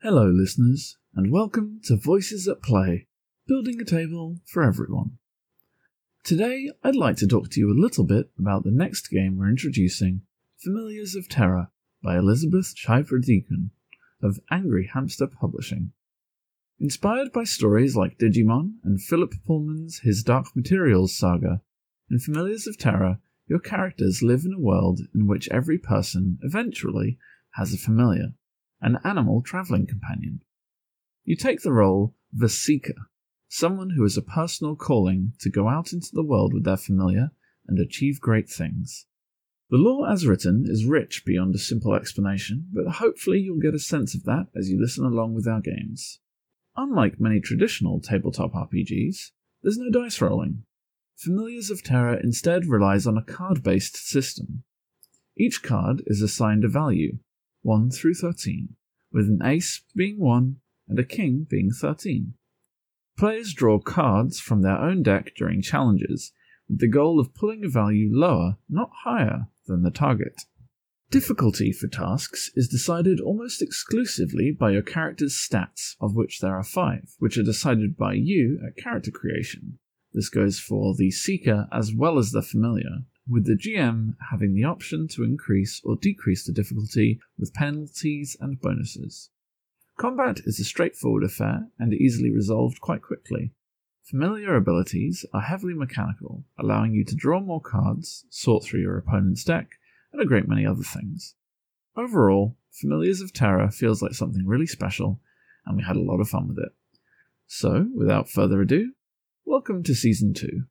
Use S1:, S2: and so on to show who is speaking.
S1: Hello, listeners, and welcome to Voices at Play, building a table for everyone. Today, I'd like to talk to you a little bit about the next game we're introducing, Familiars of Terra by Elizabeth Schiefer Deacon of Angry Hamster Publishing. Inspired by stories like Digimon and Philip Pullman's His Dark Materials saga, in Familiars of Terra, your characters live in a world in which every person eventually has a familiar an animal traveling companion. You take the role of a seeker, someone who has a personal calling to go out into the world with their familiar and achieve great things. The lore as written is rich beyond a simple explanation, but hopefully you'll get a sense of that as you listen along with our games. Unlike many traditional tabletop RPGs, there's no dice rolling. Familiars of Terra instead relies on a card based system. Each card is assigned a value, 1 through 13, with an ace being 1 and a king being 13. Players draw cards from their own deck during challenges, with the goal of pulling a value lower, not higher, than the target. Difficulty for tasks is decided almost exclusively by your character's stats, of which there are five, which are decided by you at character creation. This goes for the Seeker as well as the Familiar, with the GM having the option to increase or decrease the difficulty with penalties and bonuses. Combat is a straightforward affair and easily resolved quite quickly. Familiar abilities are heavily mechanical, allowing you to draw more cards, sort through your opponent's deck, and a great many other things. Overall, Familiars of Terra feels like something really special, and we had a lot of fun with it. So, without further ado, welcome to Season 2.